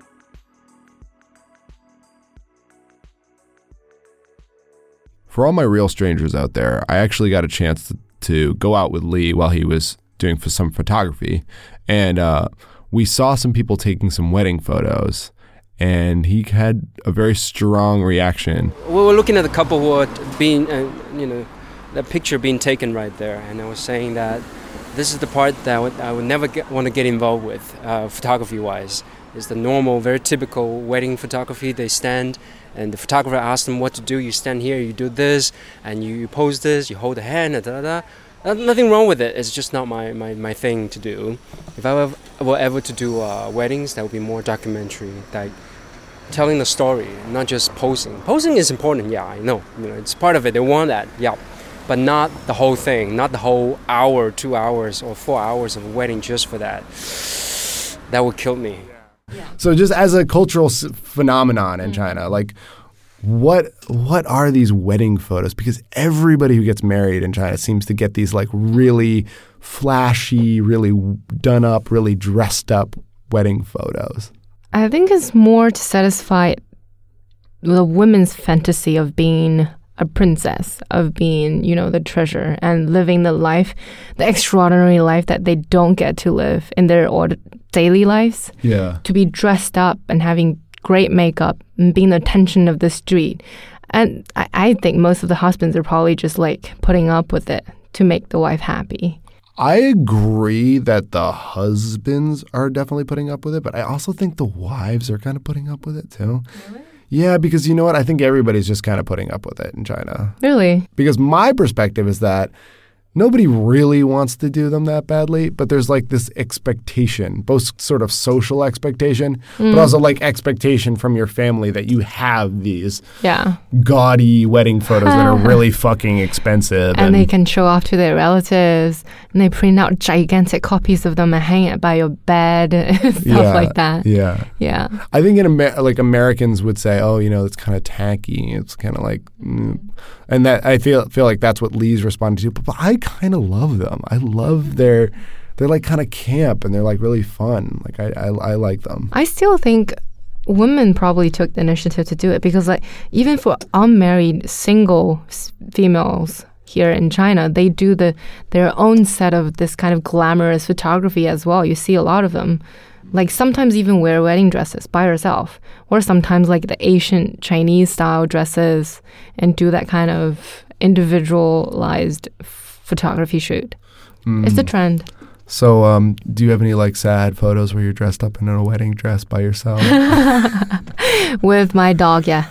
For all my real strangers out there, I actually got a chance to, to go out with Lee while he was doing for some photography, and uh, we saw some people taking some wedding photos, and he had a very strong reaction. We were looking at the couple who were being, uh, you know, the picture being taken right there, and I was saying that this is the part that I would, I would never get, want to get involved with, uh, photography-wise, It's the normal, very typical wedding photography. They stand, and the photographer asks them what to do. You stand here, you do this, and you, you pose this, you hold the hand, da da da. Nothing wrong with it. It's just not my, my, my thing to do. If I were, were ever to do uh, weddings, that would be more documentary, like telling the story, not just posing. Posing is important, yeah, I know. You know, it's part of it. They want that, yeah, but not the whole thing, not the whole hour, two hours, or four hours of a wedding just for that. That would kill me. So just as a cultural s- phenomenon in China, like what what are these wedding photos? Because everybody who gets married in China seems to get these like really flashy, really done up, really dressed up wedding photos. I think it's more to satisfy the women's fantasy of being a princess, of being, you know, the treasure and living the life, the extraordinary life that they don't get to live in their daily lives. Yeah. To be dressed up and having great makeup and being the attention of the street. And I, I think most of the husbands are probably just like putting up with it to make the wife happy. I agree that the husbands are definitely putting up with it, but I also think the wives are kind of putting up with it too. Really? Yeah, because you know what? I think everybody's just kind of putting up with it in China. Really? Because my perspective is that nobody really wants to do them that badly, but there's like this expectation, both sort of social expectation, Mm. but also like expectation from your family that you have these Yeah. gaudy wedding photos that are <laughs> really fucking expensive. and they can show off to their relatives and they print out gigantic copies of them and hang it by your bed <laughs> and stuff Yeah, like that Yeah. yeah I think in Amer- like Americans would say, "Oh, you know, it's kind of tacky. It's kind of like," mm. and that I feel feel like that's what Lee's responded to. But I kind of love them. I love their they're like kind of camp and they're like really fun. Like I I, I like them. i still think women probably took the initiative to do it because like even for unmarried single females here in China they do the their own set of this kind of glamorous photography as well you see a lot of them like sometimes even wear wedding dresses by herself or sometimes like the Asian Chinese style dresses and do that kind of individualized photography shoot it's a Mm. trend So, um, do you have any like sad photos where you're dressed up in a wedding dress by yourself, <laughs> with my dog yeah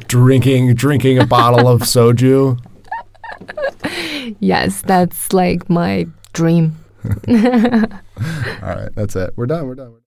<laughs> drinking drinking a bottle of soju? <laughs> yes that's like my dream All right, that's it. We're done. We're done.